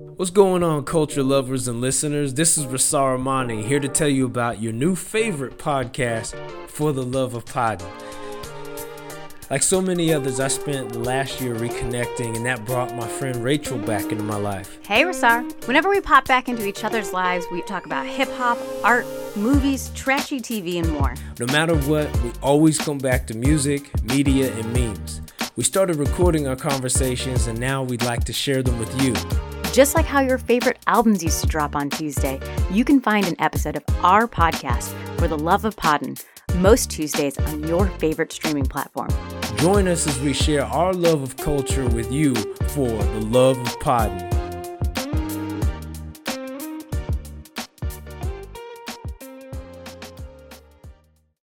What's going on, culture lovers and listeners? This is Rasar Amani here to tell you about your new favorite podcast, For the Love of Podding. Like so many others, I spent the last year reconnecting, and that brought my friend Rachel back into my life. Hey, Rasar. Whenever we pop back into each other's lives, we talk about hip hop, art, movies, trashy TV, and more. No matter what, we always come back to music, media, and memes. We started recording our conversations, and now we'd like to share them with you. Just like how your favorite albums used to drop on Tuesday, you can find an episode of our podcast, For the Love of Poddin', most Tuesdays on your favorite streaming platform. Join us as we share our love of culture with you for the love of Podding.